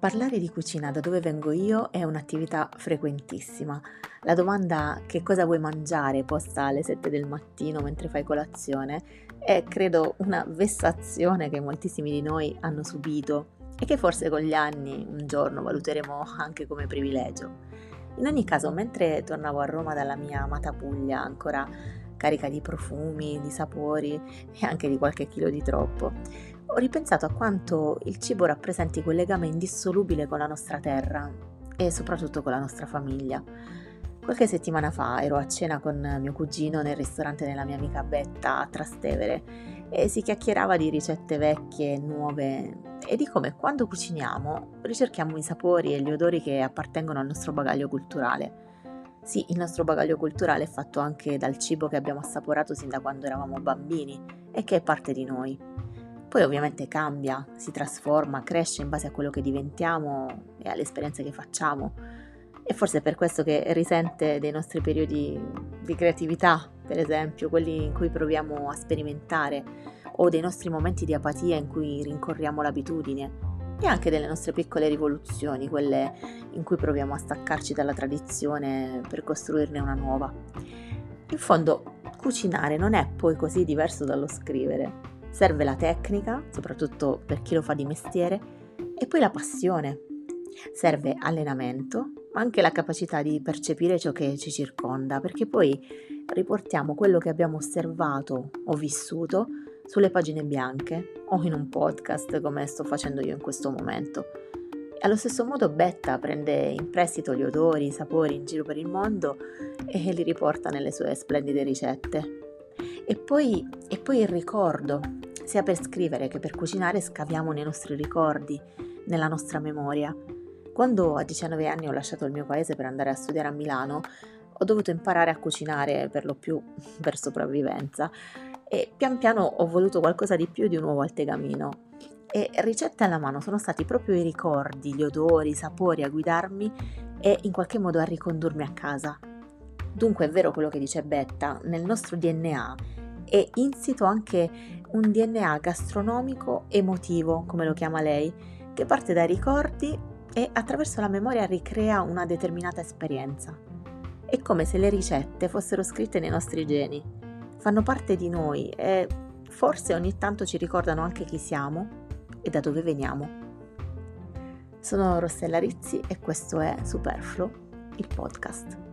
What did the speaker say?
Parlare di cucina da dove vengo io è un'attività frequentissima. La domanda che cosa vuoi mangiare posta alle 7 del mattino mentre fai colazione è credo una vessazione che moltissimi di noi hanno subito e che forse con gli anni un giorno valuteremo anche come privilegio. In ogni caso, mentre tornavo a Roma dalla mia amata Puglia, ancora carica di profumi, di sapori e anche di qualche chilo di troppo, ho ripensato a quanto il cibo rappresenti quel legame indissolubile con la nostra terra e soprattutto con la nostra famiglia. Qualche settimana fa ero a cena con mio cugino nel ristorante della mia amica Betta a Trastevere e si chiacchierava di ricette vecchie e nuove e di come quando cuciniamo ricerchiamo i sapori e gli odori che appartengono al nostro bagaglio culturale. Sì, il nostro bagaglio culturale è fatto anche dal cibo che abbiamo assaporato sin da quando eravamo bambini e che è parte di noi. Poi ovviamente cambia, si trasforma, cresce in base a quello che diventiamo e alle esperienze che facciamo. E forse è per questo che risente dei nostri periodi di creatività, per esempio, quelli in cui proviamo a sperimentare, o dei nostri momenti di apatia in cui rincorriamo l'abitudine, e anche delle nostre piccole rivoluzioni, quelle in cui proviamo a staccarci dalla tradizione per costruirne una nuova. In fondo, cucinare non è poi così diverso dallo scrivere. Serve la tecnica, soprattutto per chi lo fa di mestiere, e poi la passione. Serve allenamento, ma anche la capacità di percepire ciò che ci circonda, perché poi riportiamo quello che abbiamo osservato o vissuto sulle pagine bianche o in un podcast come sto facendo io in questo momento. Allo stesso modo Betta prende in prestito gli odori, i sapori in giro per il mondo e li riporta nelle sue splendide ricette. E poi, e poi il ricordo, sia per scrivere che per cucinare scaviamo nei nostri ricordi, nella nostra memoria. Quando a 19 anni ho lasciato il mio paese per andare a studiare a Milano, ho dovuto imparare a cucinare per lo più per sopravvivenza e pian piano ho voluto qualcosa di più di un uovo al tegamino. E ricette alla mano sono stati proprio i ricordi, gli odori, i sapori a guidarmi e in qualche modo a ricondurmi a casa. Dunque è vero quello che dice Betta, nel nostro DNA è insito anche un DNA gastronomico emotivo, come lo chiama lei, che parte dai ricordi e attraverso la memoria ricrea una determinata esperienza. È come se le ricette fossero scritte nei nostri geni, fanno parte di noi e forse ogni tanto ci ricordano anche chi siamo e da dove veniamo. Sono Rossella Rizzi e questo è Superfluo, il podcast.